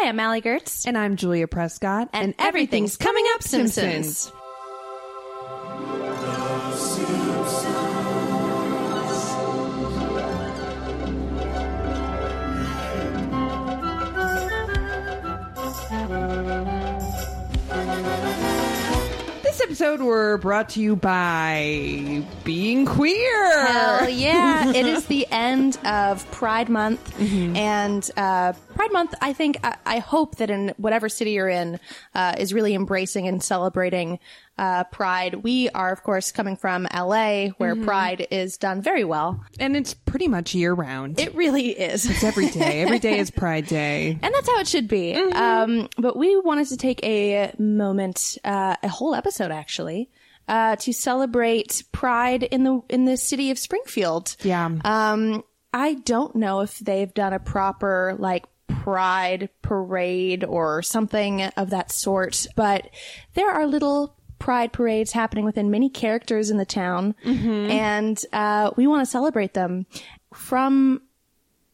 Hi, I'm Allie Goertz. And I'm Julia Prescott. And, everything's coming up Simpsons. This episode we're brought to you by being queer. Hell yeah. it is the end of Pride Month. And uh, Pride Month, I think, I, I hope that in whatever city you're in, uh, is really embracing and celebrating uh, Pride. We are, of course, coming from LA, where Pride is done very well. And it's pretty much year round. It really is. it's every day. Every day is Pride Day. And that's how it should be. Um, but we wanted to take a moment, uh, a whole episode actually, uh, to celebrate Pride in the in the city of Springfield. Yeah. Um, I don't know if they've done a proper like Pride parade or something of that sort, but there are little pride parades happening within many characters in the town, and uh, we want to celebrate them from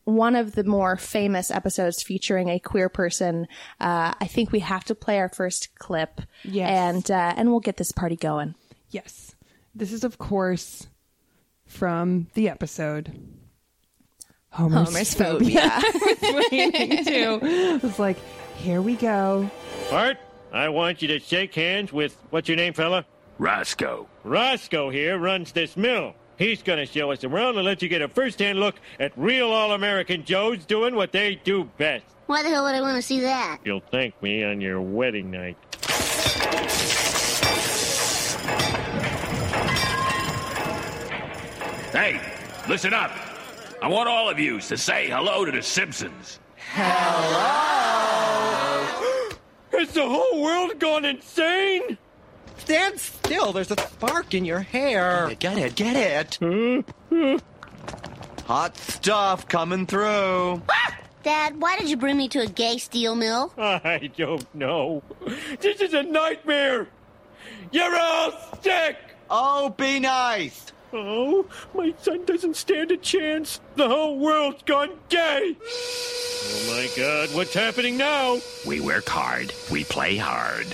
one of the more famous episodes featuring a queer person. Uh, I think we have to play our first clip, Yes. and uh, and we'll get this party going. Yes. This is, of course, from the episode. Homer's, Homer's phobia. waiting to. It's like, here we go. Art, I want you to shake hands with what's your name, fella? Roscoe. Roscoe here runs this mill. He's going to show us around and let you get a first-hand look at real all-American Joes doing what they do best. Why the hell would I want to see that? You'll thank me on your wedding night. Hey, listen up. I want all of you to say hello to the Simpsons. Hello? Has the whole world gone insane? Stand still. There's a spark in your hair. Get it, get it. Get it. Hot stuff coming through. Ah! Dad, why did you bring me to a gay steel mill? I don't know. This is a nightmare. You're all sick. Oh, be nice. Oh, my son doesn't stand a chance. The whole world's gone gay. Oh my god, what's happening now? We work hard. We play hard.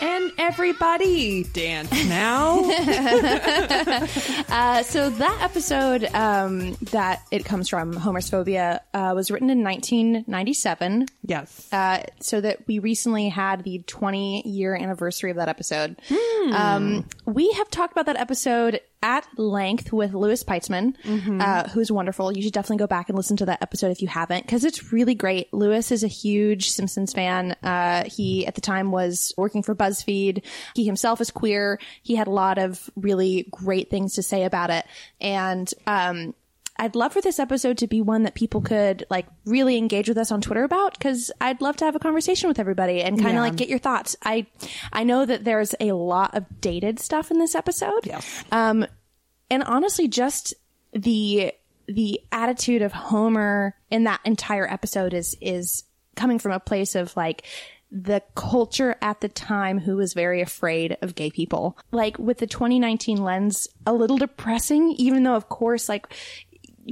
And everybody dance now. Uh, so that episode um, that it comes from, Homer's Phobia, uh, was written in 1997. yes. Uh, so that we recently had the 20 year anniversary of that episode. Um, we have talked about that episode at length with Louis Peitzman, uh, who's wonderful. You should definitely go back and listen to that episode if you haven't, because it's really great. Lewis is a huge Simpsons fan. Uh, he at the time was working for BuzzFeed. He himself is queer. He had a lot of really great things to say about it, and um, I'd love for this episode to be one that people could like really engage with us on Twitter about because I'd love to have a conversation with everybody and kind of Yeah. like get your thoughts. I I know that there's a lot of dated stuff in this episode. Yes. Um and honestly just the the attitude of Homer in that entire episode is is coming from a place of like the culture at the time who was very afraid of gay people. Like with the 2019 lens, a little depressing, even though of course like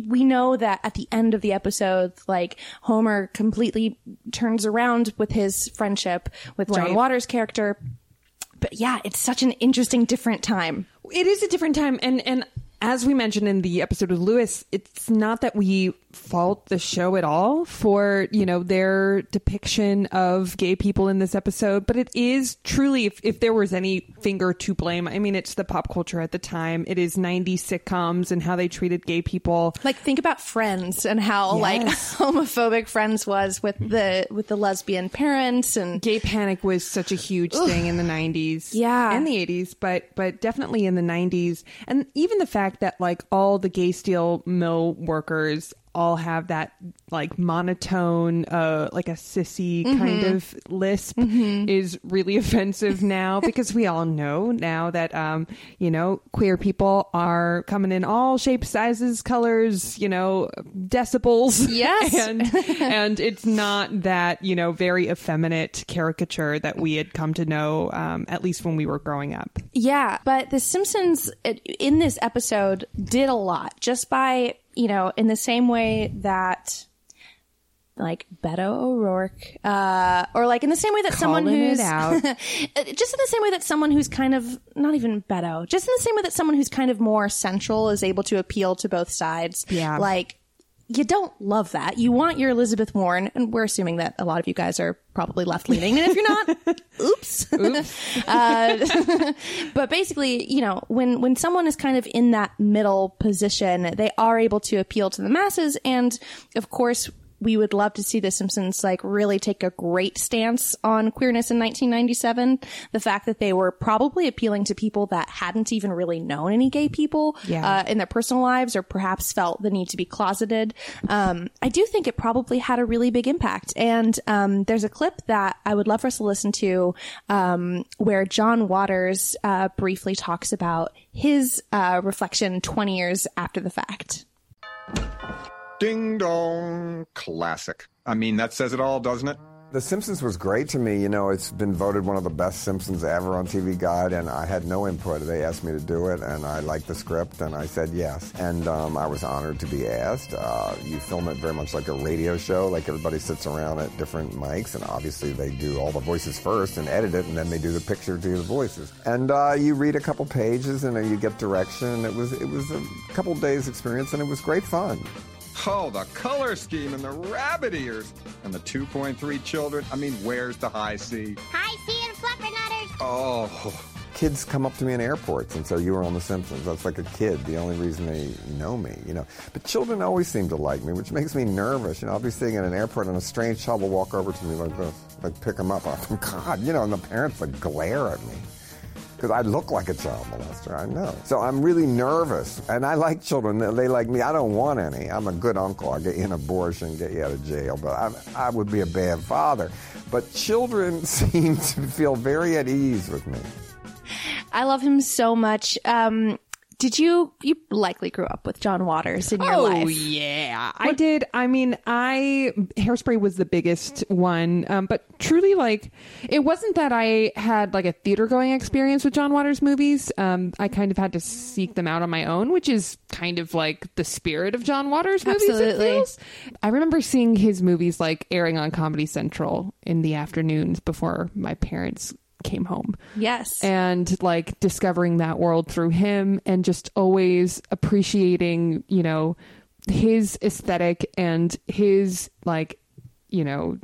we know that at the end of the episode, like Homer completely turns around with his friendship with John Right. Waters' character. But yeah, it's such an interesting, different time. it is a different time and and as we mentioned in the episode with Louis, it's not that we fault the show at all for, you know, their depiction of gay people in this episode, but it is truly if, if there was any finger to blame, I mean it's the pop culture at the time. It is 90s sitcoms and how they treated gay people. Like think about Friends and how like homophobic Friends was with the with the lesbian parents and Gay panic was such a huge thing in the 90s. Yeah. And the 80s, but but definitely in the 90s. And even the fact that like all the gay steel mill workers all have that like monotone uh like a sissy kind of lisp is really offensive now because we all know now that um you know queer people are coming in all shapes sizes colors you know decibels. Yes. and and it's not that you know very effeminate caricature that we had come to know um at least when we were growing up. Yeah, but The Simpsons it- in this episode did a lot just by, you know, in the same way that like Beto O'Rourke, uh, or like in the same way that someone who's out. just in the same way that someone who's kind of not even Beto, just in the same way that someone who's kind of more central is able to appeal to both sides. Yeah. like you don't love that. You want your Elizabeth Warren, and we're assuming that a lot of you guys are probably left leaning, and if you're not, oops. uh, but basically, you know, when when someone is kind of in that middle position, they are able to appeal to the masses, and of course. We would love to see The Simpsons like really take a great stance on queerness in 1997. The fact that they were probably appealing to people that hadn't even really known any gay people Yeah. uh, in their personal lives or perhaps felt the need to be closeted. Um, I do think it probably had a really big impact. And um, there's a clip that I would love for us to listen to um, where John Waters uh, briefly talks about his uh, reflection 20 years after the fact. Ding dong. Classic. I mean, that says it all, doesn't it? The Simpsons was great to me. You know, it's been voted one of the best Simpsons ever on TV Guide, and I had no input. They asked me to do it, and I liked the script, and I said yes. And um, I was honored to be asked. Uh, you film it very much like a radio show, like everybody sits around at different mics, and obviously they do all the voices first and edit it, and then they do the picture to the voices. And uh, you read a couple pages, and you get direction. It was it was a couple days experience, and it was great fun. Oh, the color scheme and the rabbit ears. And the 2.3 children. I mean, where's the Hi-C? High see and fluffernutters. Oh, kids come up to me in airports and say, You were on The Simpsons. That's like a kid, the only reason they know me, you know. But children always seem to like me, which makes me nervous. You know, I'll be sitting in an airport and a strange child will walk over to me like this, like pick them up. I'm, God, you know, and the parents would glare at me. Because I look like a child molester, I know. So I'm really nervous. And I like children. They like me. I don't want any. I'm a good uncle. I'll get you an abortion, get you out of jail. But I, I would be a bad father. But children seem to feel very at ease with me. I love him so much. Um, did you, you likely grew up with John Waters in your oh life. Oh yeah, I did. I mean, I Hairspray was the biggest one, um, but truly, like, it wasn't that I had like a theater going experience with John Waters movies. Um, I kind of had to seek them out on my own, which is kind of like the spirit of John Waters movies. it Absolutely. feels. I remember seeing his movies like airing on Comedy Central in the afternoons before my parents came home Yes. and like discovering that world through him and just always appreciating you know his aesthetic and his like you know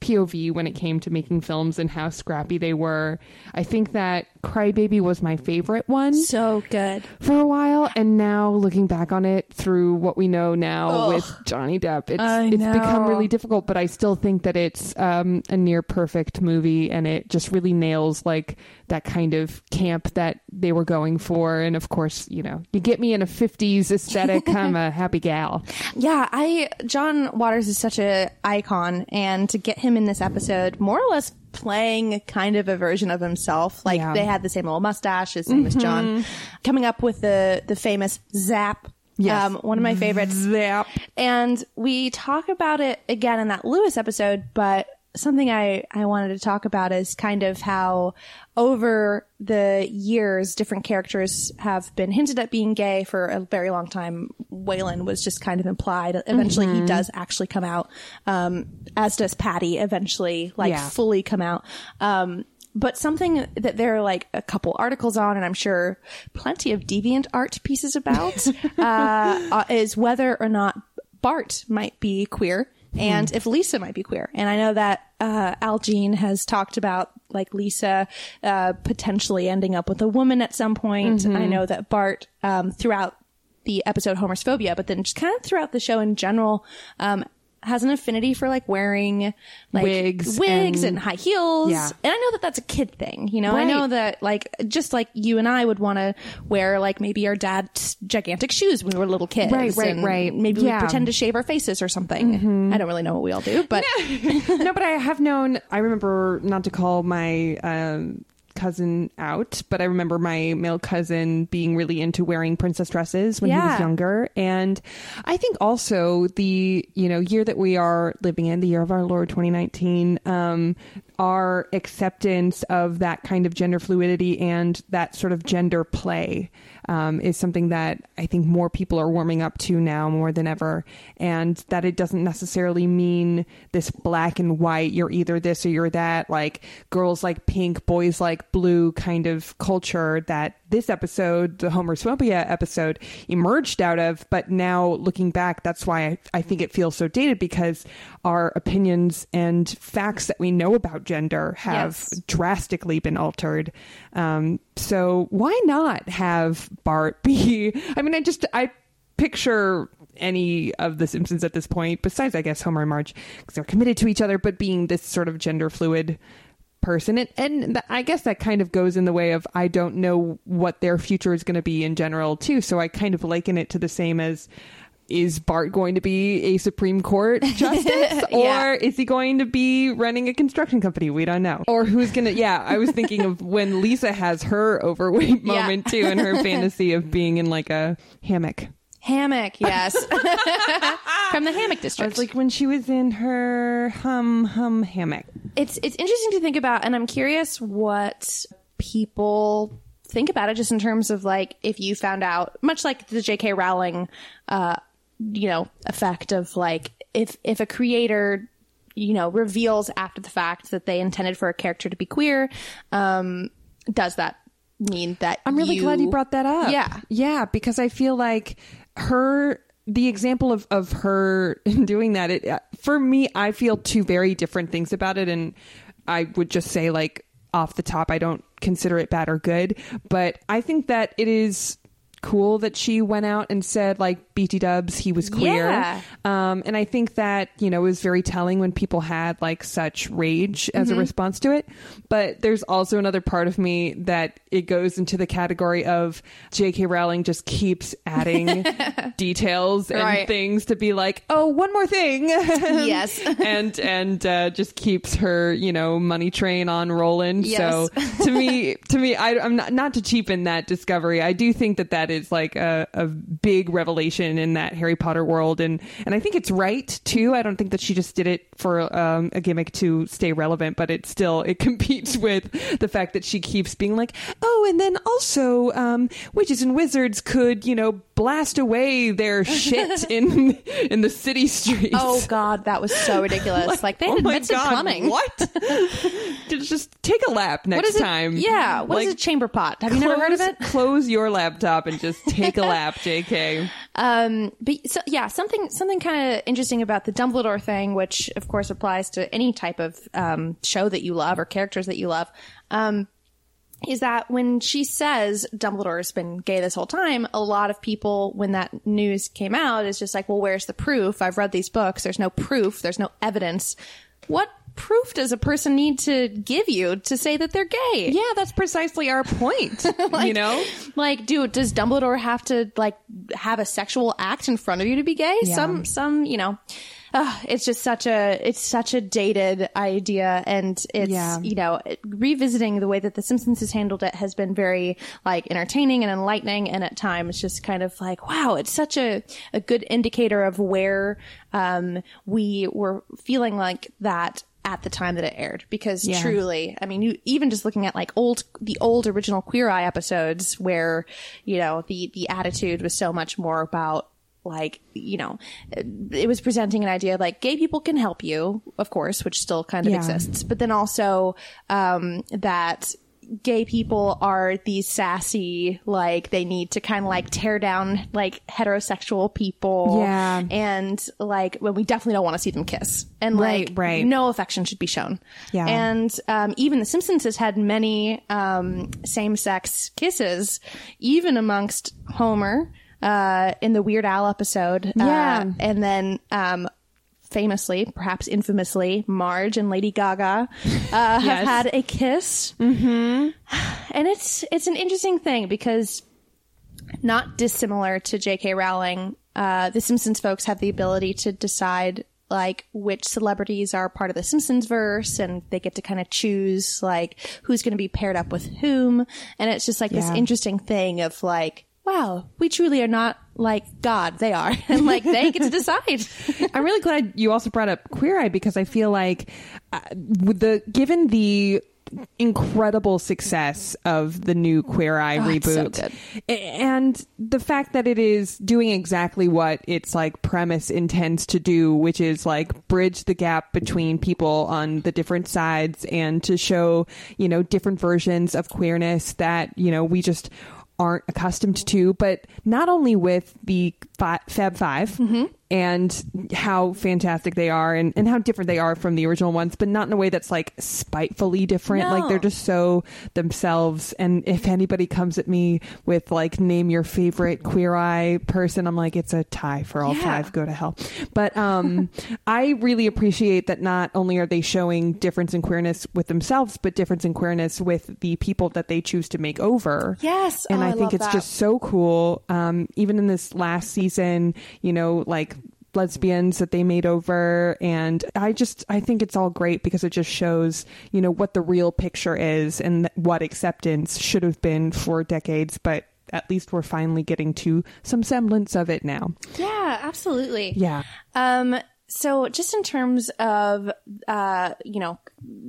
POV when it came to making films and how scrappy they were. I think that Cry-Baby was my favorite one so good. for a while and now looking back on it through what we know now with Johnny Depp it's I it's become really difficult but I still think that it's um, a near perfect movie and it just really nails like that kind of camp that they were going for. And of course you know you get me in a 50s aesthetic I'm a happy gal. Yeah, I John Waters is such a icon, and to get him in this episode, more or less playing kind of a version of himself. Like Yeah. they had the same little mustache. His name was John. Coming up with the the famous Zap. Yes. Um, one of my favorites. Zap. And we talk about it again in that Louis episode, but something I, I wanted to talk about is kind of how over the years, different characters have been hinted at being gay for a very long time. Waylon was just kind of implied. Eventually he does actually come out, um, as does Patty eventually, like Yeah. fully come out. Um, but something that there are like a couple articles on, and I'm sure plenty of DeviantArt pieces about, uh, is whether or not Bart might be queer and if Lisa might be queer. And I know that uh, Al Jean has talked about like Lisa uh, potentially ending up with a woman at some point. I know that Bart um, throughout the episode Homer's Phobia, but then just kind of throughout the show in general, um, has an affinity for like wearing like Wigs wigs and- and, high heels. Yeah. And I know that that's a kid thing, you know, I know that like, just like you and I would want to wear like maybe our dad's gigantic shoes when we were little kids. Right, right, right. Maybe Yeah. we pretend to shave our faces or something. I don't really know what we all do, but no, but I have known. I remember not to call my um, cousin out, but I remember my male cousin being really into wearing princess dresses when he was younger, and I think also the you know year that we are living in, the year of our Lord 2019. Um, our acceptance of that kind of gender fluidity and that sort of gender play um, is something that I think more people are warming up to now more than ever, and that it doesn't necessarily mean this black and white. You're either this or you're that. Like girls like pink, boys like blue kind of culture that this episode, the homophobia episode, emerged out of. But now looking back, that's why I, I think it feels so dated because our opinions and facts that we know about gender have Yes. drastically been altered. Um, so why not have Bart be? I mean, I just I picture any of the Simpsons at this point, besides I guess Homer and Marge, because they're committed to each other, but being this sort of gender fluid person and, and th- i guess that kind of goes in the way of i don't know what their future is going to be in general too so i kind of liken it to the same as is bart going to be a supreme court justice or Yeah. is he going to be running a construction company we don't know or who's gonna yeah i was thinking of when lisa has her overweight Yeah. moment too in her fantasy of being in like a hammock Hammock, yes. From the hammock district. was like when she was in her hum hum hammock it's it's interesting to think about and i'm curious what people think about it just in terms of like if you found out much like the jk rowling uh you know effect of like if if a creator you know reveals after the fact that they intended for a character to be queer um does that mean that I'm really glad you brought that up. Yeah. Yeah, because I feel like her the example of of her doing that it for me I feel two very different things about it and I would just say like off the top I don't consider it bad or good, but I think that it is cool that she went out and said like BT dubs he was queer. Yeah. Um and I think that, you know, it was very telling when people had like such rage as Mm-hmm. a response to it. But there's also another part of me that it goes into the category of J.K. Rowling just keeps adding details and Right. things to be like, oh, one more thing. Yes. and and uh, just keeps her, you know, money train on rolling. Yes. So to me, to me, I, I'm not not to cheapen that discovery. I do think that that is like a, a big revelation in that Harry Potter world, and and I think it's right too. I don't think that she just did it for um, a gimmick to stay relevant, but it still it competes with the fact that she keeps being like, oh, and then also um, witches and wizards could, you know, blast away their shit in in the city streets. oh god that was so ridiculous like, they oh invented God, plumbing What? just, take a lap next is time. yeah what is Like, a chamber pot have you never heard of it Close your laptop and just take a lap, JK. Um, but so, yeah, something something kind of interesting about the Dumbledore thing, which of course applies to any type of um, show that you love or characters that you love, um, is that when she says Dumbledore's been gay this whole time, a lot of people, when that news came out, is just like, well, where's the proof? I've read these books. There's no proof. There's no evidence. What proof does a person need to give you to say that they're gay? Yeah, that's precisely our point. you know? like dude does dumbledore have to like have a sexual act in front of you to be gay some some you know uh, it's just such a it's such a dated idea and it's Yeah. you know revisiting the way that the simpsons has handled it has been very like entertaining and enlightening and at times just kind of like wow it's such a, a good indicator of where um, we were feeling like that at the time that it aired because Yeah. truly I mean, you even just looking at like old, the old original Queer Eye episodes where, you know, the, the attitude was so much more about like, you know, it was presenting an idea of like gay people can help you, of course, which still kind of Yeah. exists, but then also, um, that gay people are these sassy, like they need to kind of like tear down like heterosexual people. Yeah. And like when we definitely don't want to see them kiss. And Right, like, right. no affection should be shown. Yeah. And um, even The Simpsons has had many um, same sex kisses, even amongst Homer uh, in the Weird Al episode. Yeah. Uh, and then. Um, Famously, perhaps infamously, Marge and Lady Gaga uh, have had a kiss, mm-hmm. and it's it's an interesting thing because not dissimilar to J.K. Rowling, uh, the Simpsons folks have the ability to decide like which celebrities are part of the Simpsons verse, and they get to kind of choose like who's going to be paired up with whom, and it's just like this interesting thing of like. Wow, we truly are not like God. They are, and like they get to decide. I'm really glad you also brought up Queer Eye because I feel like uh, with the given the incredible success of the new Queer Eye Oh, it's so reboot. And the fact that it is doing exactly what its like premise intends to do, which is like bridge the gap between people on the different sides and to show, you know, different versions of queerness that, you know, we just aren't accustomed to, but not only with the fi- Fab 5 and how fantastic they are and, and how different they are from the original ones, but not in a way that's like spitefully different. No. Like they're just so themselves. And if anybody comes at me with like, name your favorite queer eye person, I'm like, it's a tie for all Yeah. five. Go to hell. But um, I really appreciate that not only are they showing difference in queerness with themselves, but difference in queerness with the people that they choose to make over. Yes. And Oh, I I think it's that. just so cool. Um, even in this last season, you know, like lesbians that they made over. And i just i think it's all great because it just shows you know what the real picture is and what acceptance should have been for decades. But at least we're finally getting to some semblance of it now. Yeah, absolutely. yeah. Um, so just in terms of, uh, you know,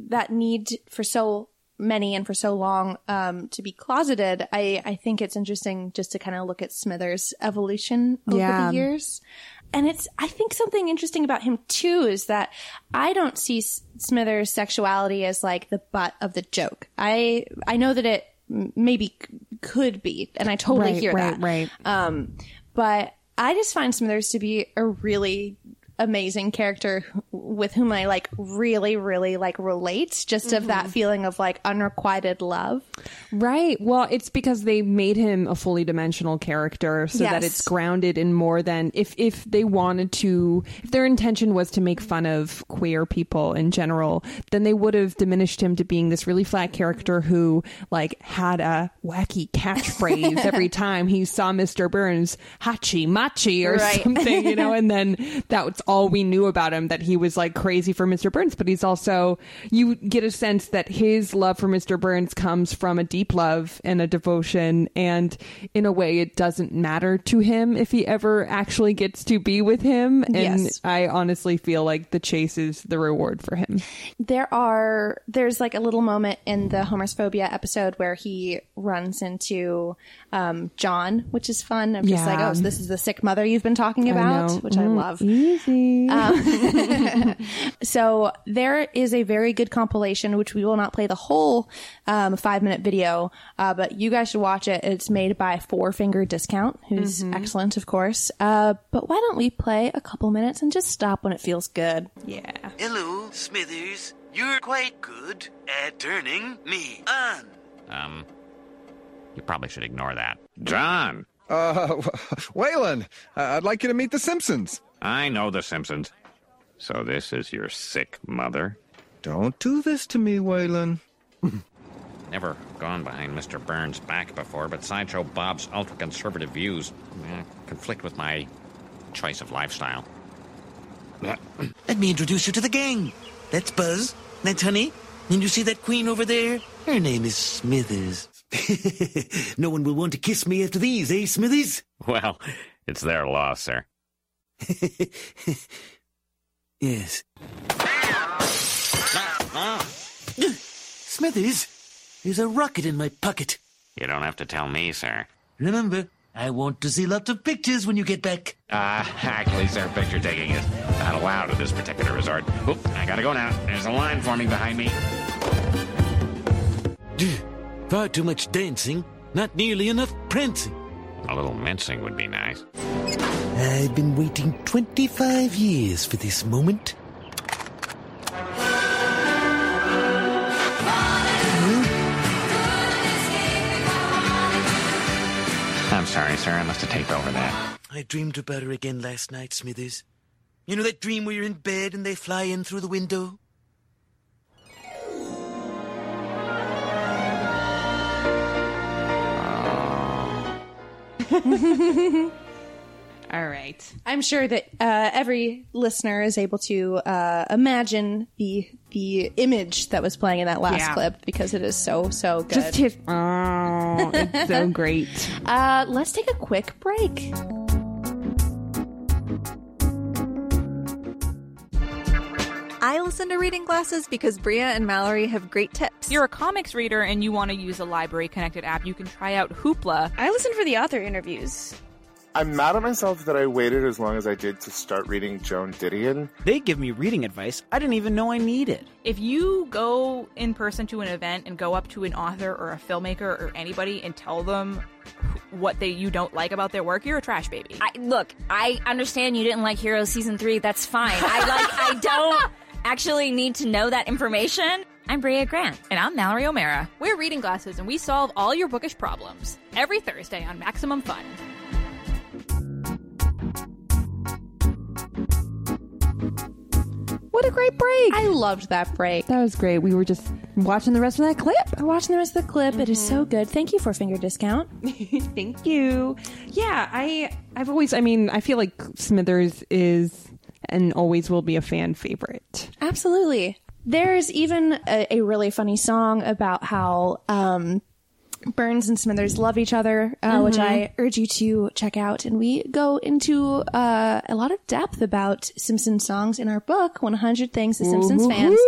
that need for so many and for so long, um, to be closeted, I, I think it's interesting just to kind of look at Smithers' evolution over Yeah. the years. And it's, I think something interesting about him too is that I don't see S- Smithers' sexuality as like the butt of the joke. I, I know that it m- maybe c- could be, and I totally Right, hear right, that. right. Um, but I just find Smithers to be a really amazing character with whom I like really, really like relate just of Mm-hmm. that feeling of like unrequited love. Right. Well, it's because they made him a fully dimensional character so that it's grounded in more than if if they wanted to if their intention was to make fun of queer people in general, then they would have diminished him to being this really flat character who like had a wacky catchphrase every time he saw Mr. Burns, hachi machi or Right. something, you know, and then that's all we knew about him that he was like crazy for Mr. Burns, but he's also you get a sense that his love for Mr. Burns comes from a deep love and a devotion and in a way it doesn't matter to him if he ever actually gets to be with him and Yes. I honestly feel like the chase is the reward for him. There are, there's like a little moment in the Homer's Phobia episode where he runs into, um, John, which is fun. I'm just Yeah. like, oh, so this is the sick mother you've been talking about, know. which I Mm, love. Easy. So there is a very good compilation, which we will not play the whole um, five minute video, uh, but you guys should watch it. It's made by Four Finger Discount, who's excellent, of course. Uh, but why don't we play a couple minutes and just stop when it feels good? yeah. Hello, Smithers. You're quite good at turning me on. Um, you probably should ignore that. John! Uh, Waylon, uh, I'd like you to meet the Simpsons. I know The Simpsons. So this is your sick mother? Don't do this to me, Waylon. Never gone behind Mr. Burns' back before, but Sideshow Bob's ultra conservative views eh, conflict with my choice of lifestyle. Let me introduce you to the gang. That's Buzz. That's Honey. And you see that queen over there? Her name is Smithers. no one will want to kiss me after these, eh, Smithers? Well, it's their loss, sir. Yes. Smithers, there's a rocket in my pocket. You don't have to tell me, sir. Remember, I want to see lots of pictures when you get back. Uh, actually, sir, picture taking is not allowed at this particular resort. Oop, I gotta go now. There's a line forming behind me. Far too much dancing, not nearly enough prancing. A little mincing would be nice. I've been waiting 25 years for this moment. I'm sorry, sir. I must have taped over that. I dreamed about her again last night, Smithers. You know that dream where you're in bed and they fly in through the window? All right. I'm sure that uh, every listener is able to uh, imagine the the image that was playing in that last Yeah. clip because it is so so good. Just hit Oh, it's so great. uh, let's take a quick break. I listen to Reading Glasses because Brea and Mallory have great tips. You're a comics reader and you want to use a library connected app. You can try out Hoopla. I listen for the author interviews. I'm mad at myself that I waited as long as I did to start reading Joan Didion. They give me reading advice I didn't even know I needed. If you go in person to an event and go up to an author or a filmmaker or anybody and tell them what they you don't like about their work, you're a trash baby. I, look, I understand you didn't like Heroes season three. That's fine. I like. I don't actually need to know that information. I'm Brea Grant. And I'm Mallory O'Meara. We're Reading Glasses and we solve all your bookish problems every Thursday on Maximum Fun. What a great break! I loved that break. That was great. We were just watching the rest of that clip. We're watching the rest of the clip. It is so good. Thank you Four Finger Discount. Thank you. Yeah, I I've always I mean, I feel like Smithers is and always will be a fan favorite. Absolutely. There's even a, a really funny song about how um, Burns and Smithers love each other, uh, which I urge you to check out. And we go into uh, a lot of depth about Simpsons songs in our book, 100 Things the Simpsons fans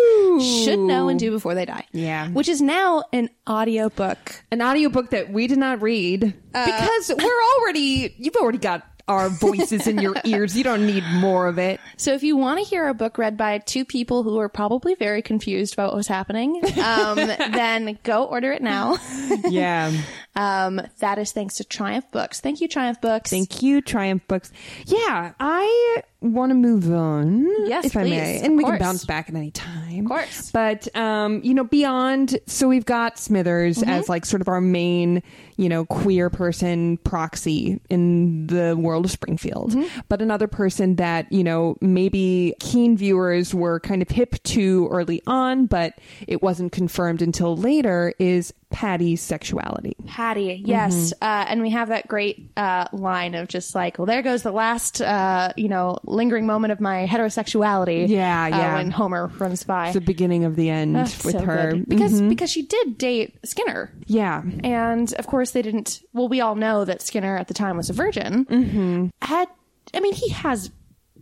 should know and do before they die. Yeah. Which is now an audiobook. An audiobook that we did not read because we're already you've already got our voices in your ears. You don't need more of it. So if you want to hear a book read by two people who are probably very confused about what was happening, um, then go order it now. Yeah. Um, that is thanks to Triumph Books. Thank you, Triumph Books. Thank you, Triumph Books. Yeah, I want to move on. Yes, if I please. may, Of and we course. can bounce back at any time. Of course. But um, you know, beyond, so we've got Smithers Mm-hmm. as like sort of our main, you know, queer person proxy in the world of Springfield. Mm-hmm. But another person that you know maybe keen viewers were kind of hip to early on, but it wasn't confirmed until later is Patty's sexuality. Patty, yes. Uh, and we have that great uh, line of just like, well, there goes the last, uh, you know, lingering moment of my heterosexuality. Yeah, uh, yeah. when Homer runs by. It's the beginning of the end with so her good. because Mhm. because she did date Skinner, yeah. and of course they didn't. Well, we all know that Skinner at the time was a virgin. Mm-hmm. Had I mean, he has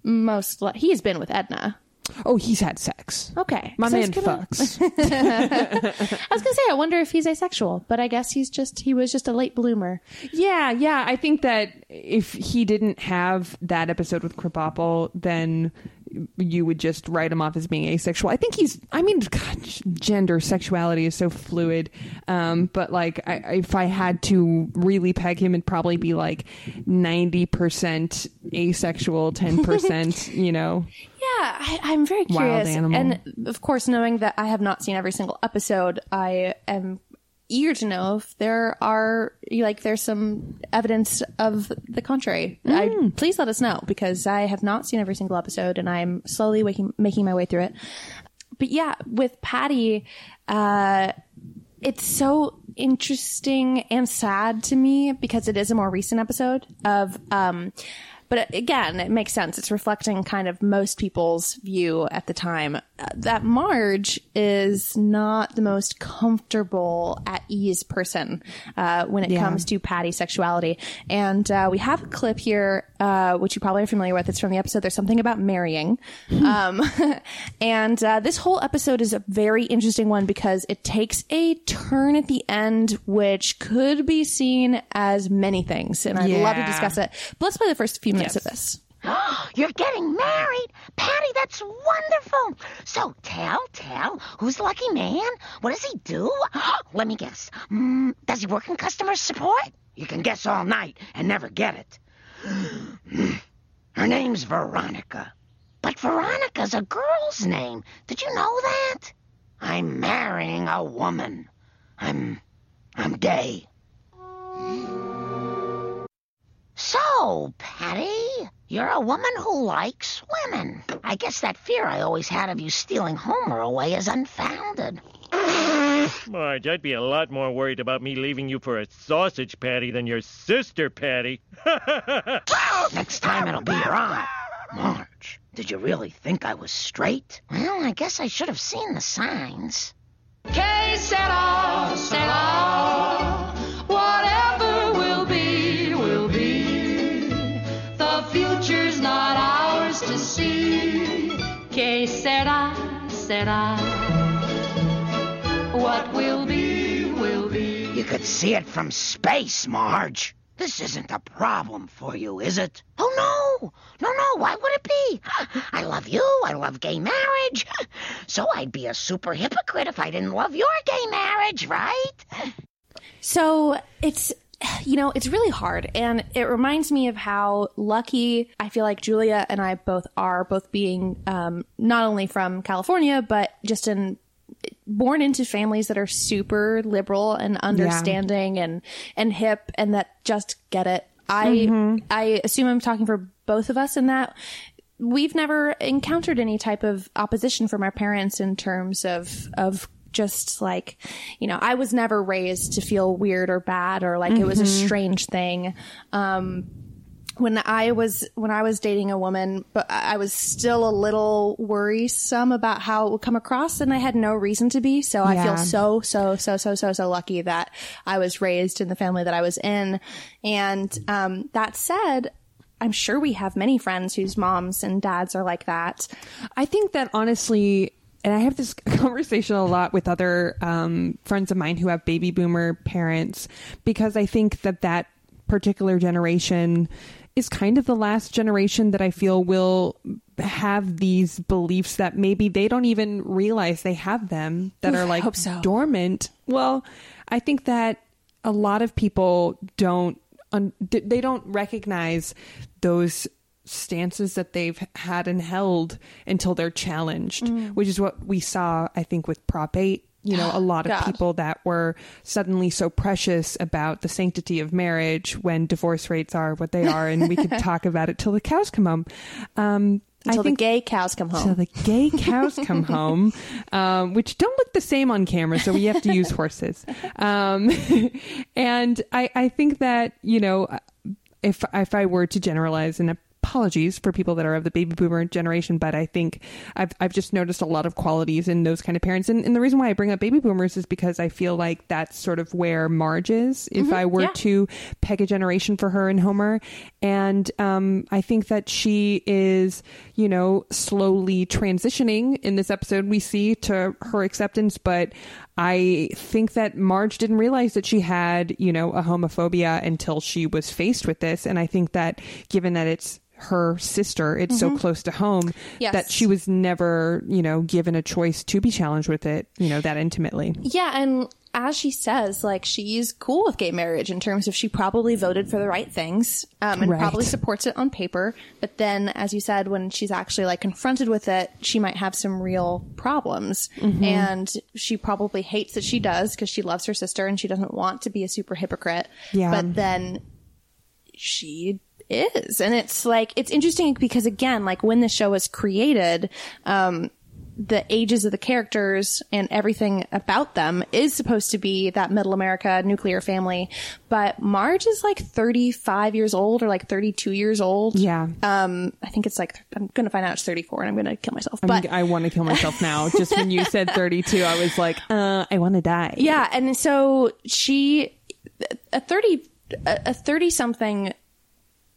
most. li- He has been with Edna. Oh, he's had sex. Okay, My man gonna- fucks. I was gonna say, I wonder if he's asexual, but I guess he's just he was just a late bloomer. yeah, yeah. I think that if he didn't have that episode with Krabappel, then you would just write him off as being asexual. I think he's. I mean, God, gender, sexuality is so fluid. Um, but like, I, if I had to really peg him, it'd probably be like ninety percent asexual, ten percent. You know. Yeah, I, I'm very Wild curious. animal. And of course, knowing that I have not seen every single episode, I am eager to know if there are like there's some evidence of the contrary. I, please let us know because I have not seen every single episode and I'm slowly waking, making my way through it. But yeah, with Patty, uh, it's so interesting and sad to me because it is a more recent episode of um but again it makes sense. It's reflecting kind of most people's view at the time. Uh, that marge is not the most comfortable at ease person uh, when it Yeah. comes to patty sexuality. And uh, we have a clip here uh, which you probably are familiar with. It's from the episode. There's something about marrying. Um, and uh, this whole episode is a very interesting one because it takes a turn at the end, which could be seen as many things. And I'd love to discuss it. But let's play the first few minutes of this. You're getting married? Patty, that's wonderful. So tell, tell, who's the lucky man? What does he do? Let me guess. Mm, does he work in customer support? You can guess all night and never get it. Her name's Veronica. But Veronica's a girl's name. Did you know that? I'm marrying a woman. I'm. I'm gay. So, Patty, you're a woman who likes women. I guess that fear I always had of you stealing Homer away is unfounded. Marge, I'd be a lot more worried about me leaving you for a sausage patty than your sister patty. Next time it'll be your aunt. Marge, did you really think I was straight? Well, I guess I should have seen the signs. Que sera, sera. I. What will be, will be. You could see it from space, Marge. This isn't a problem for you, is it? Oh, no. No, no. Why would it be? I love you. I love gay marriage. So I'd be a super hypocrite if I didn't love your gay marriage, right? So it's you know, it's really hard. And it reminds me of how lucky I feel like Julia and I both are, both being um, not only from California, but just in born into families that are super liberal and understanding and and hip and that just get it. I Mhm. I assume I'm talking for both of us in that we've never encountered any type of opposition from our parents in terms of of just like you know i was never raised to feel weird or bad or like it was a Mhm. strange thing um when I was when I was dating a woman, but I was still a little worrisome about how it would come across, and I had no reason to be. So I feel so so so so so so lucky that I was raised in the family that I was in. And um, that said, I'm sure we have many friends whose moms and dads are like that. I think that honestly, and I have this conversation a lot with other um, friends of mine who have baby boomer parents because I think that that particular generation is kind of the last generation that I feel will have these beliefs that maybe they don't even realize they have them that Oof, are like so. dormant. Well, I think that a lot of people don't un- they don't recognize those stances that they've had and held until they're challenged, Mm. which is what we saw I think with Prop 8 you know, a lot of people that were suddenly so precious about the sanctity of marriage when divorce rates are what they are, and we could talk about it till the cows come home. Um, Until I think the gay cows come home. Till the gay cows come home, um, which don't look the same on camera, so we have to use horses. Um, and I, I think that you know, if if I were to generalize, and apologies for people that are of the baby boomer generation, but I think I've I've just noticed a lot of qualities in those kind of parents. And, and the reason why I bring up baby boomers is because I feel like that's sort of where Marge is. If Mhm, I were yeah. to peg a generation for her and Homer, and um, I think that she is, you know, slowly transitioning. In this episode, we see to her acceptance, but I think that Marge didn't realize that she had, you know, a homophobia until she was faced with this. And I think that given that it's her sister, it's so Mhm. close to home Yes. that she was never, you know, given a choice to be challenged with it, you know, that intimately. Yeah, and as she says, like she's cool with gay marriage in terms of she probably voted for the right things um, and Right. probably supports it on paper. But then, as you said, when she's actually like confronted with it, she might have some real problems, Mhm. and she probably hates that she does because she loves her sister and she doesn't want to be a super hypocrite. Yeah. but then she is and it's like it's interesting because again like when the show was created um the ages of the characters and everything about them is supposed to be that middle America nuclear family. But Marge is like 35 years old or like 32 years old. Yeah. Um, I think it's like, I'm going to find out it's 34 and I'm going to kill myself. I'm- But I want to kill myself now. Just when you said 32, I was like, uh, I want to die. Yeah, and so she a 30 a 30 something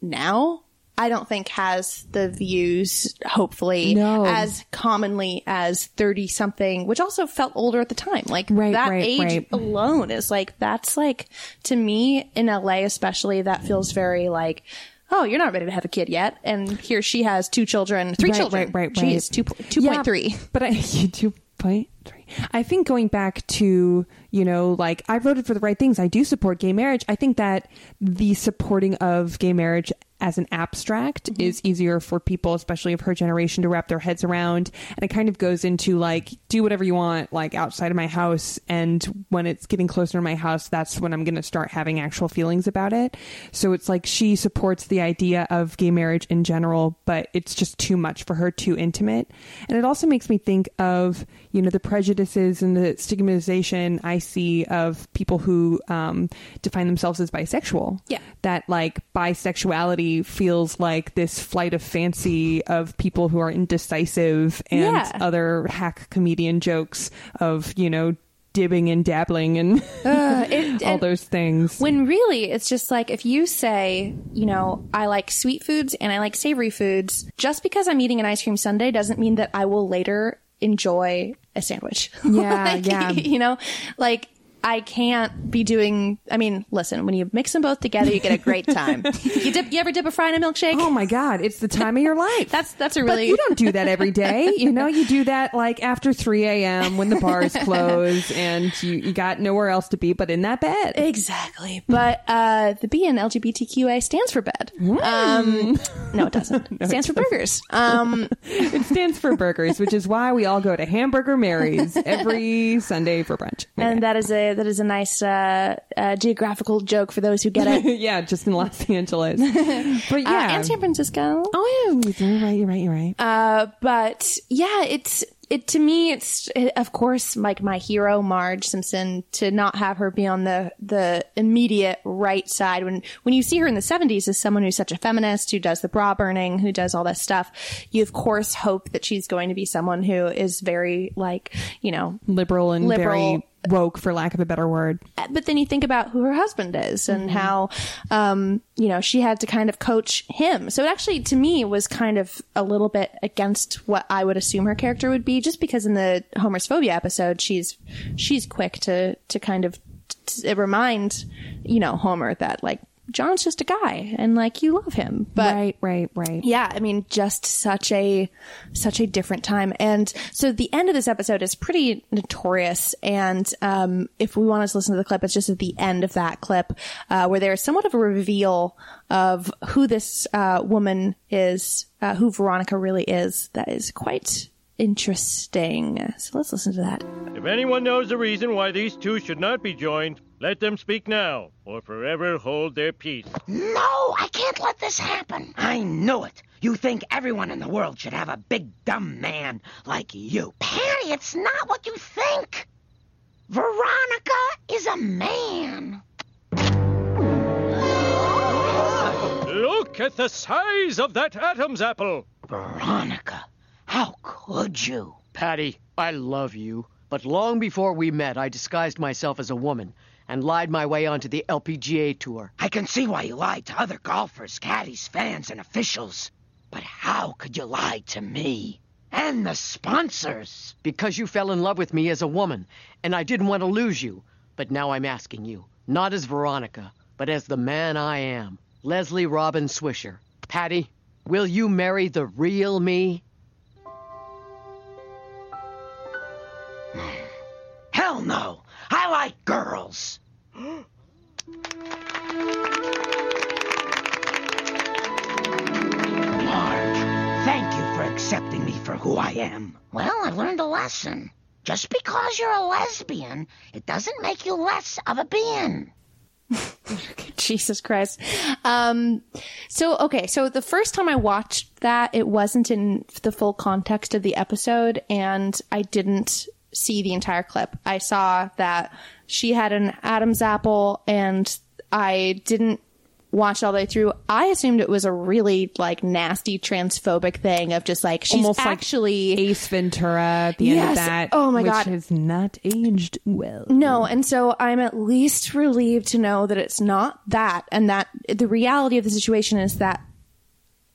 now I don't think has the views hopefully No. as commonly as 30 something which also felt older at the time. Like Right, that right, age right. alone is like that's like to me in LA especially that feels very like Oh, you're not ready to have a kid yet, and here she has two children, three Right, children. Right, right, She right. is two two point three. Yeah, but I two point three. I think going back to you know, like I voted for the right things. I do support gay marriage. I think that the supporting of gay marriage as an abstract Mm-hmm. is easier for people, especially of her generation, to wrap their heads around. And it kind of goes into like, do whatever you want, like outside of my house. And when it's getting closer to my house, that's when I'm going to start having actual feelings about it. So it's like she supports the idea of gay marriage in general, but it's just too much for her, too intimate. And it also makes me think of, you know, the prejudices and the stigmatization I see of people who um, define themselves as bisexual. Yeah. That like bisexuality feels like this flight of fancy of people who are indecisive and Yeah. other hack comedian jokes of, you know, dibbing and dabbling and Uh, it- all and- those things. When really, it's just like if you say, you know, I like sweet foods and I like savory foods, just because I'm eating an ice cream sundae doesn't mean that I will later enjoy a sandwich. Yeah, Like, yeah. You know, like I can't be doing. I mean, listen, when you mix them both together, you get a great time. you dip. You ever dip a fry in a milkshake? Oh my god, it's the time of your life. that's that's a But really. you don't do that every day. You know, you do that like after 3 a.m. when the bars close and you, you got nowhere else to be but in that bed. Exactly. But uh, the B in LGBTQA stands for bed. Um, no, it doesn't. It stands for burgers. Um, it stands for burgers, which is why we all go to Hamburger Mary's every Sunday for brunch. and that is a that is a nice uh, uh, geographical joke for those who get it. yeah, just in Los Angeles. But Uh, yeah. and San Francisco. Oh yeah, you're right. You're right. You're right. Uh, but yeah, it's it to me. It's it, of course like my hero Marge Simpson to not have her be on the the immediate right side when when you see her in the seventies as someone who's such a feminist who does the bra burning who does all this stuff. You of course hope that she's going to be someone who is very like you know liberal and liberal. very woke, for lack of a better word. but then you think about who her husband is and Mhm. how um you know she had to kind of coach him so it actually to me was kind of a little bit against what i would assume her character would be just because in the homer's phobia episode she's she's quick to to kind of t- remind you know homer that like john's just a guy and like you love him but right, right, right. yeah, I mean, just such a such a different time. And so the end of this episode is pretty notorious. And um, if we want to listen to the clip, it's just at the end of that clip uh, where there's somewhat of a reveal of who this uh, woman is, uh, who Veronica really is. That is quite interesting. So let's listen to that. If anyone knows the reason why these two should not be joined, let them speak now, or forever hold their peace. No, I can't let this happen. I knew it. You think everyone in the world should have a big dumb man like you. Patty, it's not what you think. Veronica is a man. Look at the size of that Adam's apple. Veronica, how could you? Patty, I love you. But long before we met, I disguised myself as a woman and lied my way onto the LPGA tour. I can see why you lied to other golfers, caddies, fans, and officials. But how could you lie to me? And the sponsors. Because you fell in love with me as a woman, and I didn't want to lose you. But now I'm asking you, not as Veronica, but as the man I am, Leslie Robin Swisher. Patty, will you marry the real me? Hell no. I like girls. Accepting me for who I am. Well, I've learned a lesson. Just because you're a lesbian, it doesn't make you less of a being. Jesus Christ. Um, so, okay. So the first time I watched that, it wasn't in the full context of the episode and I didn't see the entire clip. I saw that she had an Adam's apple and I didn't watch all the way through. I assumed it was a really like nasty transphobic thing of just like she's Almost like actually Ace Ventura at the end of that. Oh my which God. has not aged well. No, and so I'm at least relieved to know that it's not that, and that the reality of the situation is that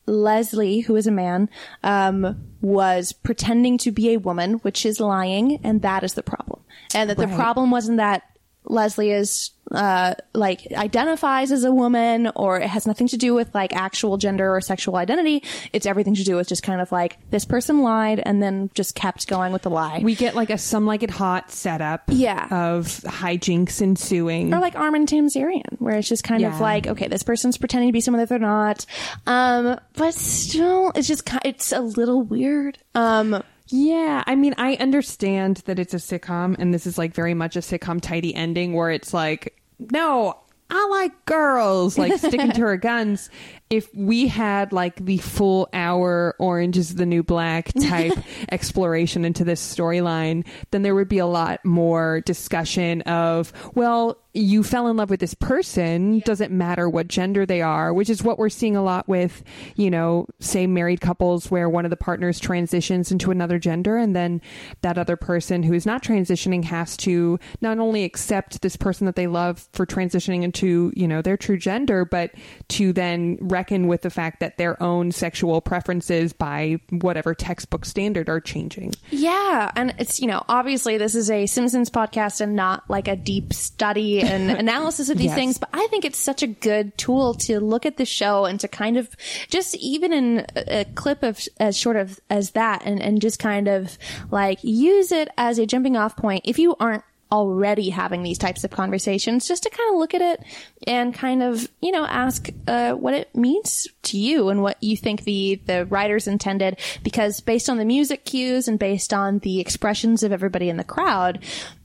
Leslie, who is a man, um, was pretending to be a woman, which is lying, and that is the problem. And that the problem wasn't that Leslie is uh like identifies as a woman or it has nothing to do with like actual gender or sexual identity it's everything to do with just kind of like this person lied and then just kept going with the lie We get like a some like it hot setup Yeah. of hijinks ensuing. or like Armin Tamzarian, where it's just kind of like, okay, this person's pretending to be someone that they're not. Um, but still, it's just it's a little weird. Um, Yeah, I mean, I understand that it's a sitcom, and this is like very much a sitcom tidy ending where it's like, no, I like girls, like sticking to her guns. If we had like the full hour Orange is the New Black type exploration into this storyline, then there would be a lot more discussion of, well, you fell in love with this person doesn't matter what gender they are, which is what we're seeing a lot with, you know, say married couples where one of the partners transitions into another gender and then that other person who is not transitioning has to not only accept this person that they love for transitioning into, you know, their true gender, but to then reckon with the fact that their own sexual preferences by whatever textbook standard are changing. Yeah, and it's you know obviously this is a Simpsons podcast and not like a deep study and analysis of these Yes. things, but I think it's such a good tool to look at the show and to kind of just even in a, a clip of as short of as that and and just kind of like use it as a jumping off point if you aren't already having these types of conversations just to kind of look at it and kind of you know ask uh, what it means to you and what you think the the writers intended because based on the music cues and based on the expressions of everybody in the crowd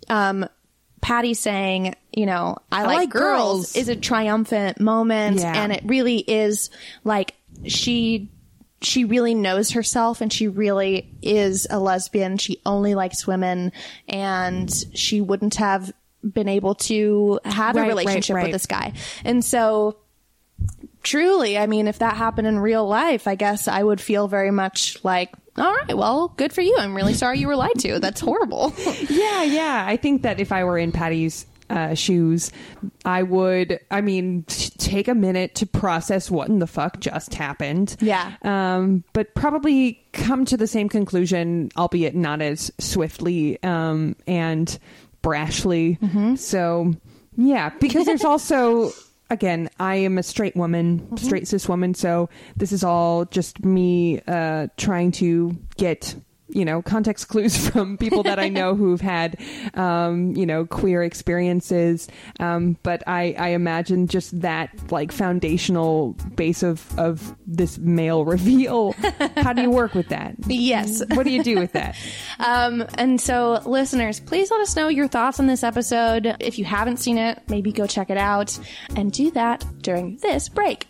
um Patty saying, you know, I, like, like girls, girls. is a triumphant moment Yeah. and it really is like she she really knows herself and she really is a lesbian. She only likes women and she wouldn't have been able to have Right, a right, relationship right. with this guy. And so truly, I mean, if that happened in real life, I guess I would feel very much like, all right, well, good for you. I'm really sorry you were lied to. That's horrible. yeah, yeah. I think that if I were in Patty's uh, shoes, I would, I mean, t- take a minute to process what in the fuck just happened. Yeah. Um, but probably come to the same conclusion, albeit not as swiftly um, and brashly. So, yeah, because there's also. Again, I am a straight woman, straight cis woman, so this is all just me uh, trying to get you know context clues from people that I know who've had um, you know queer experiences. Um, but I, I imagine just that like foundational base of of this male reveal. How do you work with that? Yes. What do you do with that? Um, and so, listeners, please let us know your thoughts on this episode. If you haven't seen it, maybe go check it out and do that during this break.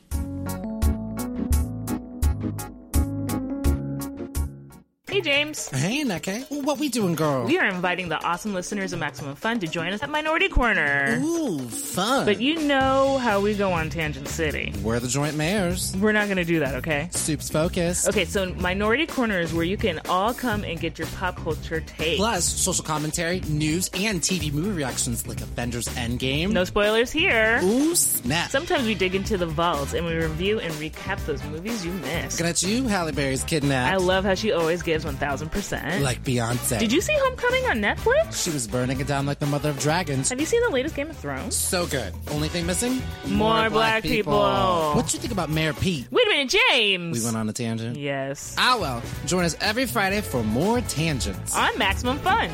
Hey, James. Hey, Neke. What we doing, girl? We are inviting the awesome listeners of Maximum Fun to join us at Minority Korner. Ooh, fun. But you know how we go on Tangent City. We're the joint mayors. We're not going to do that, okay? Soup's focused. Okay, so Minority Korner is where you can all come and get your pop culture take. Plus, social commentary, news, and TV movie reactions like Avengers Endgame. No spoilers here. Ooh, snap. Sometimes we dig into the vaults and we review and recap those movies you missed. Looking at you, Halle Berry's kidnapped. I love how she always gives 1000%. Like Beyonce. Did you see Homecoming on Netflix? She was burning it down like the mother of dragons. Have you seen the latest Game of Thrones? So good. Only thing missing? More black people. What do you think about Mayor Pete? Wait a minute, James! We went on a tangent. Yes. Ah, well. Join us every Friday for more tangents. On Maximum Fun.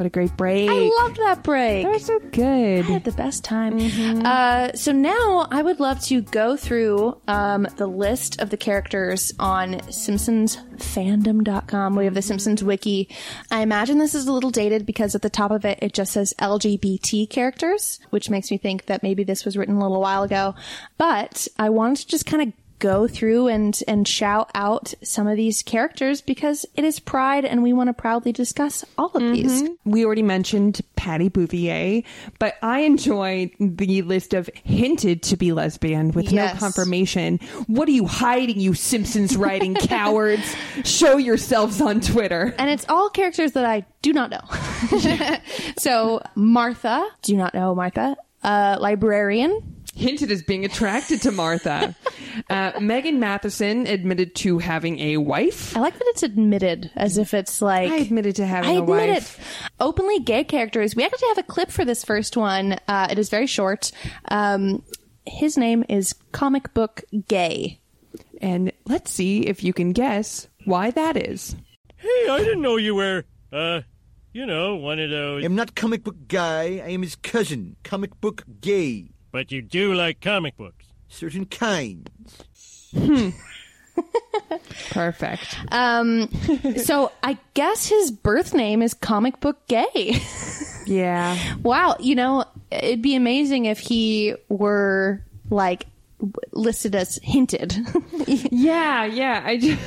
What a great break. I loved that break. That was so good. I had the best time. Uh, so now I would love to go through um, the list of the characters on SimpsonsFandom.com. We have the Simpsons wiki. I imagine this is a little dated because at the top of it, it just says LGBT characters, which makes me think that maybe this was written a little while ago. But I wanted to just kind of go through and and shout out some of these characters because it is pride and we want to proudly discuss all of these Mhm. We already mentioned Patty Bouvier, but I enjoy the list of hinted to be lesbian with Yes. no confirmation. What are you hiding, you Simpsons writing cowards? Show yourselves on Twitter. And it's all characters that I do not know. so Martha, do not know Martha. Uh, librarian. Hinted as being attracted to Martha. Uh, Megan Matheson admitted to having a wife. I like that it's admitted as if it's like I admitted to having I a admit wife. it. Openly gay characters. We actually have a clip for this first one. Uh, it is very short. Um, his name is Comic Book Gay. And let's see if you can guess why that is. Hey, I didn't know you were, uh, you know, one of those. I'm not comic book guy. I am his cousin, comic book gay. But you do like comic books. Certain kinds. Perfect. Um, so I guess his birth name is Comic Book Gay. Yeah. wow. You know, it'd be amazing if he were like listed as hinted. yeah, yeah. I, just,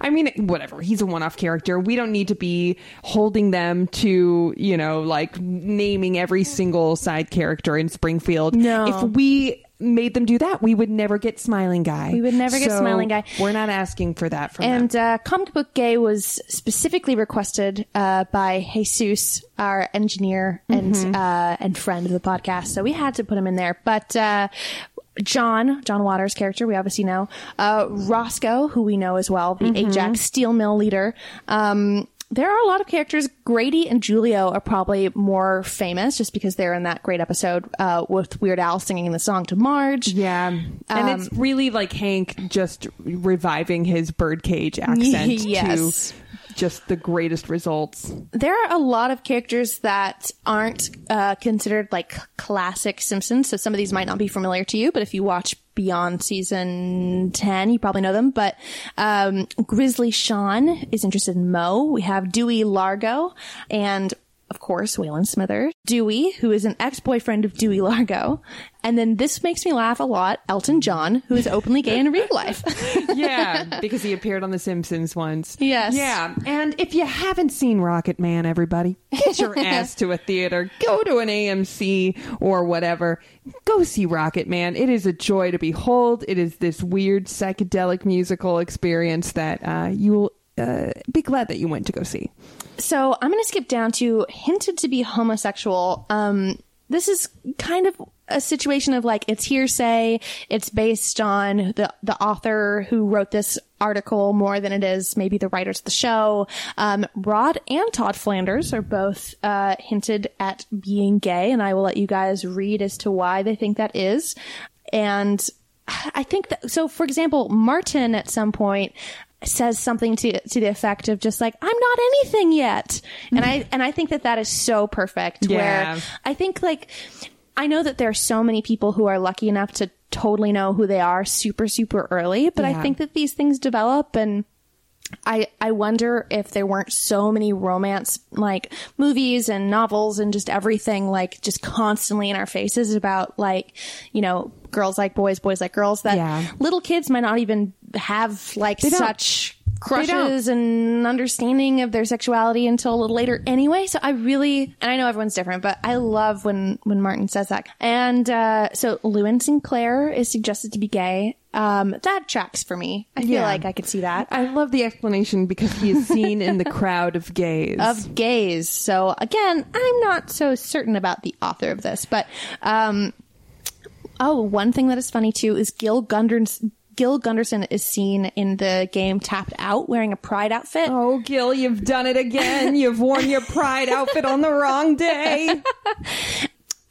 I mean, whatever. He's a one-off character. We don't need to be holding them to, you know, like naming every single side character in Springfield. No. If we made them do that, we would never get Smiling Guy. We would never get So Smiling Guy. We're not asking for that from them. and uh, comic book gay was specifically requested uh, by Jesus, our engineer and Mhm. uh, and friend of the podcast. So we had to put him in there. But uh, John, John Waters' character, we obviously know. Uh, Roscoe, who we know as well, the Mhm. Ajax steel mill leader. Um, there are a lot of characters. Grady and Julio are probably more famous just because they're in that great episode uh, with Weird Al singing the song to Marge. Yeah. And Um, it's really like Hank just reviving his birdcage accent Yes. to just the greatest results. there are a lot of characters that aren't uh, considered like classic Simpsons. So some of these might not be familiar to you, but if you watch beyond season 10, you probably know them. But um, Grizzly Sean is interested in Moe. We have Dewey Largo and of course, Waylon Smithers, Dewey, who is an ex-boyfriend of Dewey Largo, and then this makes me laugh a lot. Elton John, who is openly gay in real life. yeah, because he appeared on The Simpsons once. Yes. Yeah. And if you haven't seen Rocket Man, everybody, get your ass to a theater. Go to an AMC or whatever. Go see Rocketman. It is a joy to behold. It is this weird psychedelic musical experience that uh, you will uh, be glad that you went to go see. So I'm going to skip down to hinted to be homosexual. Um, this is kind of a situation of like it's hearsay. It's based on the the author who wrote this article more than it is maybe the writers of the show. Um, Rod and Todd Flanders are both uh, hinted at being gay, and I will let you guys read as to why they think that is. And I think that so. For example, Martin at some point says something to to the effect of just like I'm not anything yet, and I and I think that that is so perfect. Yeah. Where I think like I know that there are so many people who are lucky enough to totally know who they are super super early, but I think that these things develop and. I, I wonder if there weren't so many romance like movies and novels and just everything like just constantly in our faces about like you know girls like boys boys like girls that Yeah. little kids might not even have like They such. Crushes and understanding of their sexuality until a little later anyway so i really and i know everyone's different but i love when when martin says that and uh so lewin sinclair is suggested to be gay um that tracks for me i feel Yeah. like i could see that I love the explanation because he is seen in the crowd of gays. of gays. So again, I'm not so certain about the author of this, but um, oh, one thing that is funny too is Gil Gunderson. Gil Gunderson is seen in the game Tapped Out wearing a pride outfit. Oh, Gil, you've done it again. You've worn your pride outfit on the wrong day.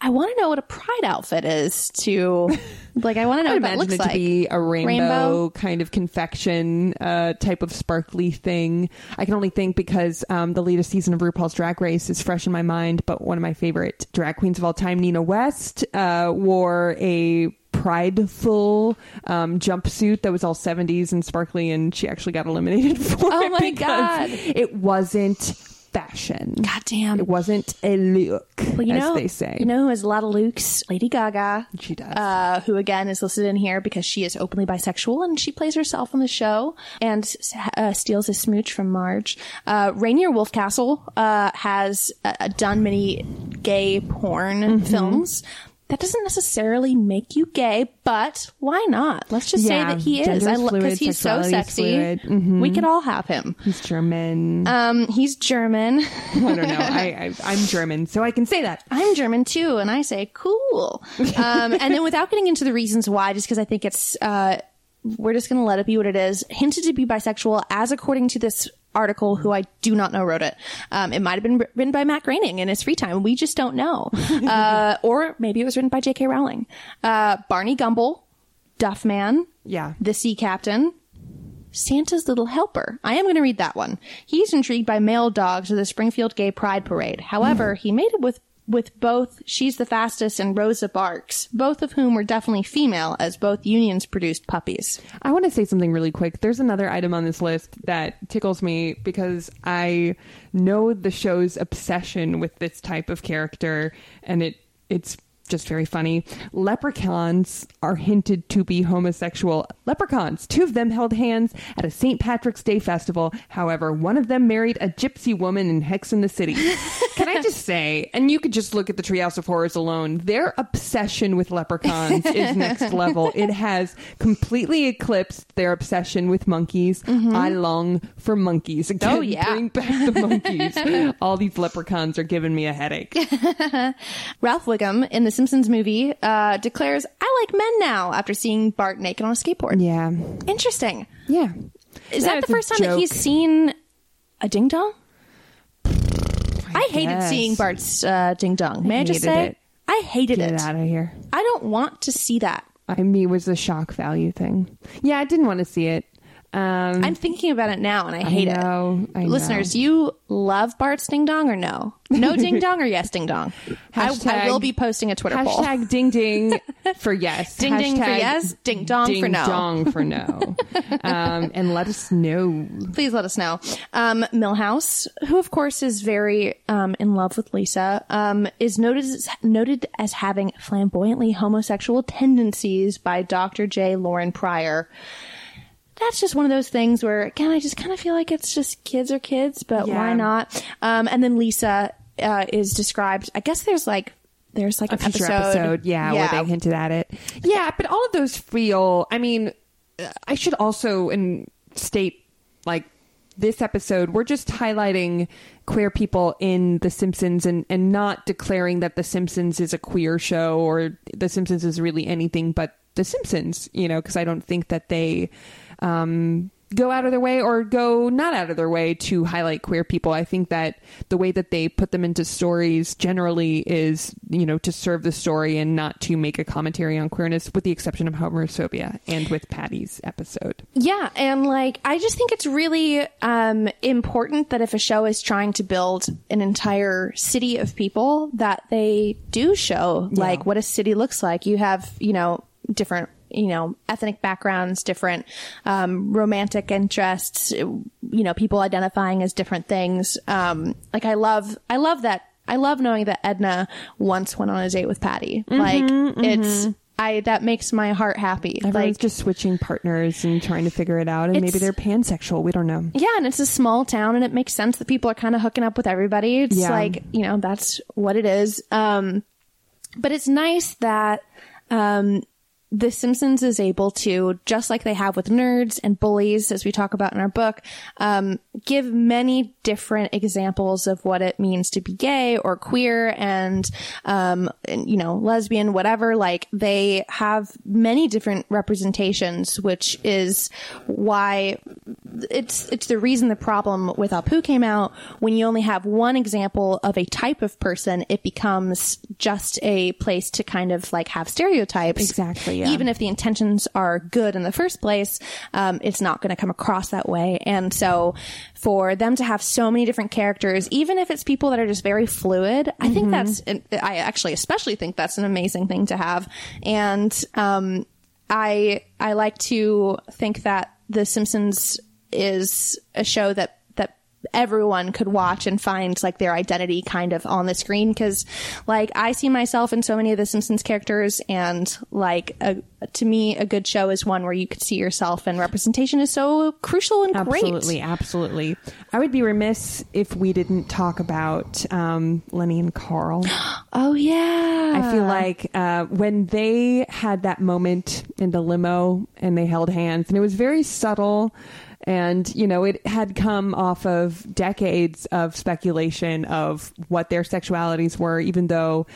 I want to know what a pride outfit is. To like, I want to know I what that imagine looks it like. to be a rainbow, Rainbow? kind of confection uh, type of sparkly thing. I can only think because um, the latest season of RuPaul's Drag Race is fresh in my mind. But one of my favorite drag queens of all time, Nina West, uh, wore a prideful um, jumpsuit that was all 70s and sparkly, and she actually got eliminated for it. Oh it my God. it wasn't fashion. God damn. It wasn't a look, Well, you as know, they say. You know who has a lot of looks? Lady Gaga. She does. Uh, who again is listed in here because she is openly bisexual and she plays herself on the show and uh, steals a smooch from Marge. Uh, Rainier Wolfcastle uh, has uh, done many gay porn Mm-hmm. films. That doesn't necessarily make you gay, but why not? Let's just say that he is. I love because he's so sexy. Mhm. We could all have him. He's German. Um, he's German. I don't know. I, I, I'm German, so I can say that. I'm German too, and I say cool. Um, and then without getting into the reasons why, just because I think it's, uh, we're just going to let it be what it is. Hinted to be bisexual, as according to this article, who I do not know wrote it. Um, it might have been written by Matt Groening in his free time. We just don't know. uh, or maybe it was written by J.K. Rowling. Uh, Barney Gumble, Duffman, Yeah. the Sea Captain, Santa's Little Helper. I am going to read that one. He's intrigued by male dogs of the Springfield Gay Pride Parade. However, he made it with with both She's the Fastest and Rosa Barks, both of whom were definitely female, as both unions produced puppies. I want to say something really quick. There's another item on this list that tickles me because I know the show's obsession with this type of character, and it it's just very funny. Leprechauns are hinted to be homosexual. Leprechauns, two of them held hands at a St. Patrick's Day festival. However, one of them married a gypsy woman in Hex and the City. Can I just say, and you could just look at the Treehouse of Horrors alone, their obsession with leprechauns is next level. It has completely eclipsed their obsession with monkeys. I long for monkeys. Again, Mm-hmm. Oh, yeah. Bring back the monkeys. All these leprechauns are giving me a headache. Ralph Wiggum in the Simpsons movie uh, declares, I like men now after seeing Bart naked on a skateboard. Yeah. Interesting. Yeah. Is Yeah, that the first time that he's seen a ding dong? I, hated seeing Bart's uh, ding dong. May I, just hated say? it. I hated Get it. out of here. I don't want to see that. I mean, it was a shock value thing. Yeah, I didn't want to see it. Um, I'm thinking about it now and I hate know, it. I know. Listeners, you love Bart's ding dong or no? No ding dong or yes ding dong? I, I Hashtag- will be posting a Twitter poll. Hashtag ding ding for yes. Ding ding for yes, ding dong for ding no. dong for no. um, and let us know. Please let us know. Um, Milhouse, who of course is very um, in love with Lisa, um, is noted as, noted as having flamboyantly homosexual tendencies by Dr. J. Loren Pryor. That's just one of those things where, again, I just kind of feel like it's just kids are kids, but Yeah. why not? Um, and then Lisa uh, is described. I guess there's like there's like A episode, episode, yeah, where they hinted at it. Yeah, but all of those feel. I mean, uh, I should also and state like this episode we're just highlighting queer people in the simpsons and and not declaring that the simpsons is a queer show or the simpsons is really anything but the simpsons you know because i don't think that they um go out of their way or go not out of their way to highlight queer people. I think that the way that they put them into stories generally is you know to serve the story and not to make a commentary on queerness with the exception of homophobia and with patty's episode. Yeah, and like I just think it's really um, important that if a show is trying to build an entire city of people, that they do show like what a city looks like. You have you know different you know ethnic backgrounds, different um, romantic interests, you know people identifying as different things. Um, like I love I love that I love knowing that Edna once went on a date with Patty. like Mhm, it's. I that makes my heart happy. everyone's like just switching partners and trying to figure it out and maybe they're pansexual we don't know Yeah, and it's a small town, and it makes sense that people are kind of hooking up with everybody. It's Yeah. like you know that's what it is. Um, but it's nice that um, The Simpsons is able to, just like they have with nerds and bullies, as we talk about in our book, um, give many different examples of what it means to be gay or queer and, um, and, you know, lesbian, whatever. Like they have many different representations, which is why it's it's the reason the problem with Apu came out. When you only have one example of a type of person, it becomes just a place to kind of like have stereotypes. Exactly, yeah. Even if the intentions are good in the first place, um, it's not going to come across that way. And so, for them to have so many different characters, even if it's people that are just very fluid, I think that's. I actually especially think that's an amazing thing to have. And um, I I like to think that The Simpsons is a show that that everyone could watch and find like their identity kind of on the screen because like I see myself in so many of the Simpsons characters and like a, to me a good show is one where you could see yourself and representation is so crucial and great. Absolutely, absolutely. I would be remiss if we didn't talk about um, Lenny and Carl. Oh yeah, I feel like uh, when they had that moment in the limo and they held hands, and it was very subtle. And, you know, it had come off of decades of speculation of what their sexualities were, even though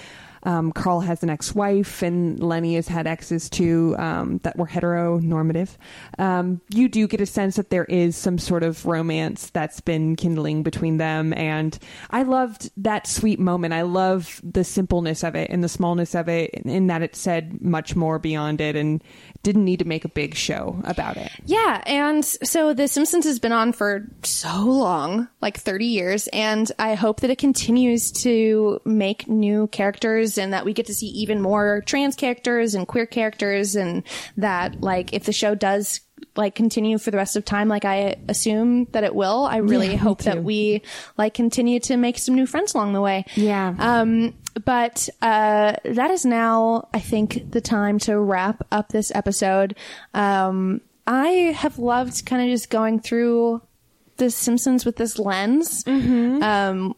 um, Carl has an ex wife and Lenny has had exes too um, that were heteronormative. Um, you do get a sense that there is some sort of romance that's been kindling between them. And I loved that sweet moment. I love the simpleness of it and the smallness of it, in that it said much more beyond it and didn't need to make a big show about it. Yeah, and so The Simpsons has been on for so long, like 30 years, and I hope that it continues to make new characters and that we get to see even more trans characters and queer characters and that like if the show does like continue for the rest of time like I assume that it will. I really Yeah, hope that we like continue to make some new friends along the way. Yeah. Um but uh that is now I think the time to wrap up this episode. Um I have loved kind of just going through the Simpsons with this lens. Um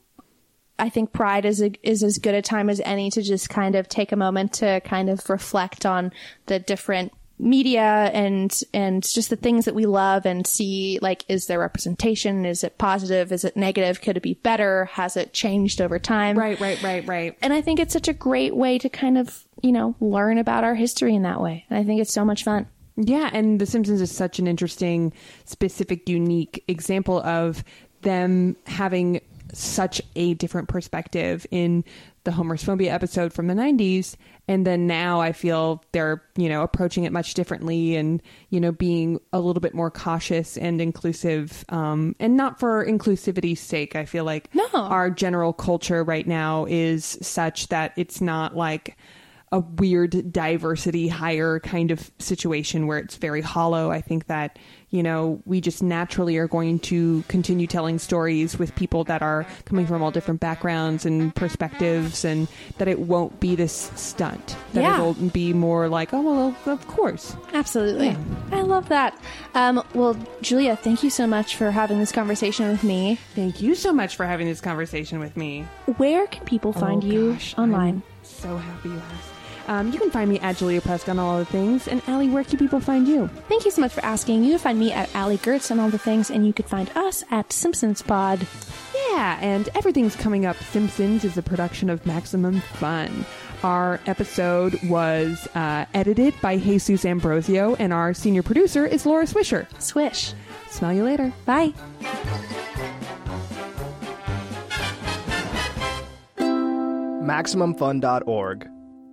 I think Pride is a, is as good a time as any to just kind of take a moment to kind of reflect on the different media and and just the things that we love and see like is there representation? Is it positive? Is it negative? Could it be better? Has it changed over time? Right, right, right, right. and i think it's such a great way to kind of you know learn about our history in that way. And i think it's so much fun. Yeah, and The Simpsons is such an interesting, specific, unique example of them having such a different perspective in the Homer's Phobia episode from the 90s. And then now I feel they're, you know, approaching it much differently and, you know, being a little bit more cautious and inclusive. Um, and not for inclusivity's sake. I feel like No. our general culture right now is such that it's not like, a weird diversity hire kind of situation where it's very hollow. I think that, you know, we just naturally are going to continue telling stories with people that are coming from all different backgrounds and perspectives and that it won't be this stunt. That Yeah. it'll be more like, oh, well, of course. Absolutely. I love that. Um, well, Julia, thank you so much for having this conversation with me. Thank you so much for having this conversation with me. Where can people find Oh, you gosh, online? I'm so happy you asked. Um, you can find me at Julia Presk on all the things. And Allie, where can people find you? Thank you so much for asking. You can find me at Allie Goertz on all the things, and you could find us at Simpsons Pod. Yeah, and everything's coming up. Simpsons is a production of Maximum Fun. Our episode was uh, edited by Jesus Ambrosio, and our senior producer is Laura Swisher. Swish. Smell you later. Bye. MaximumFun.org.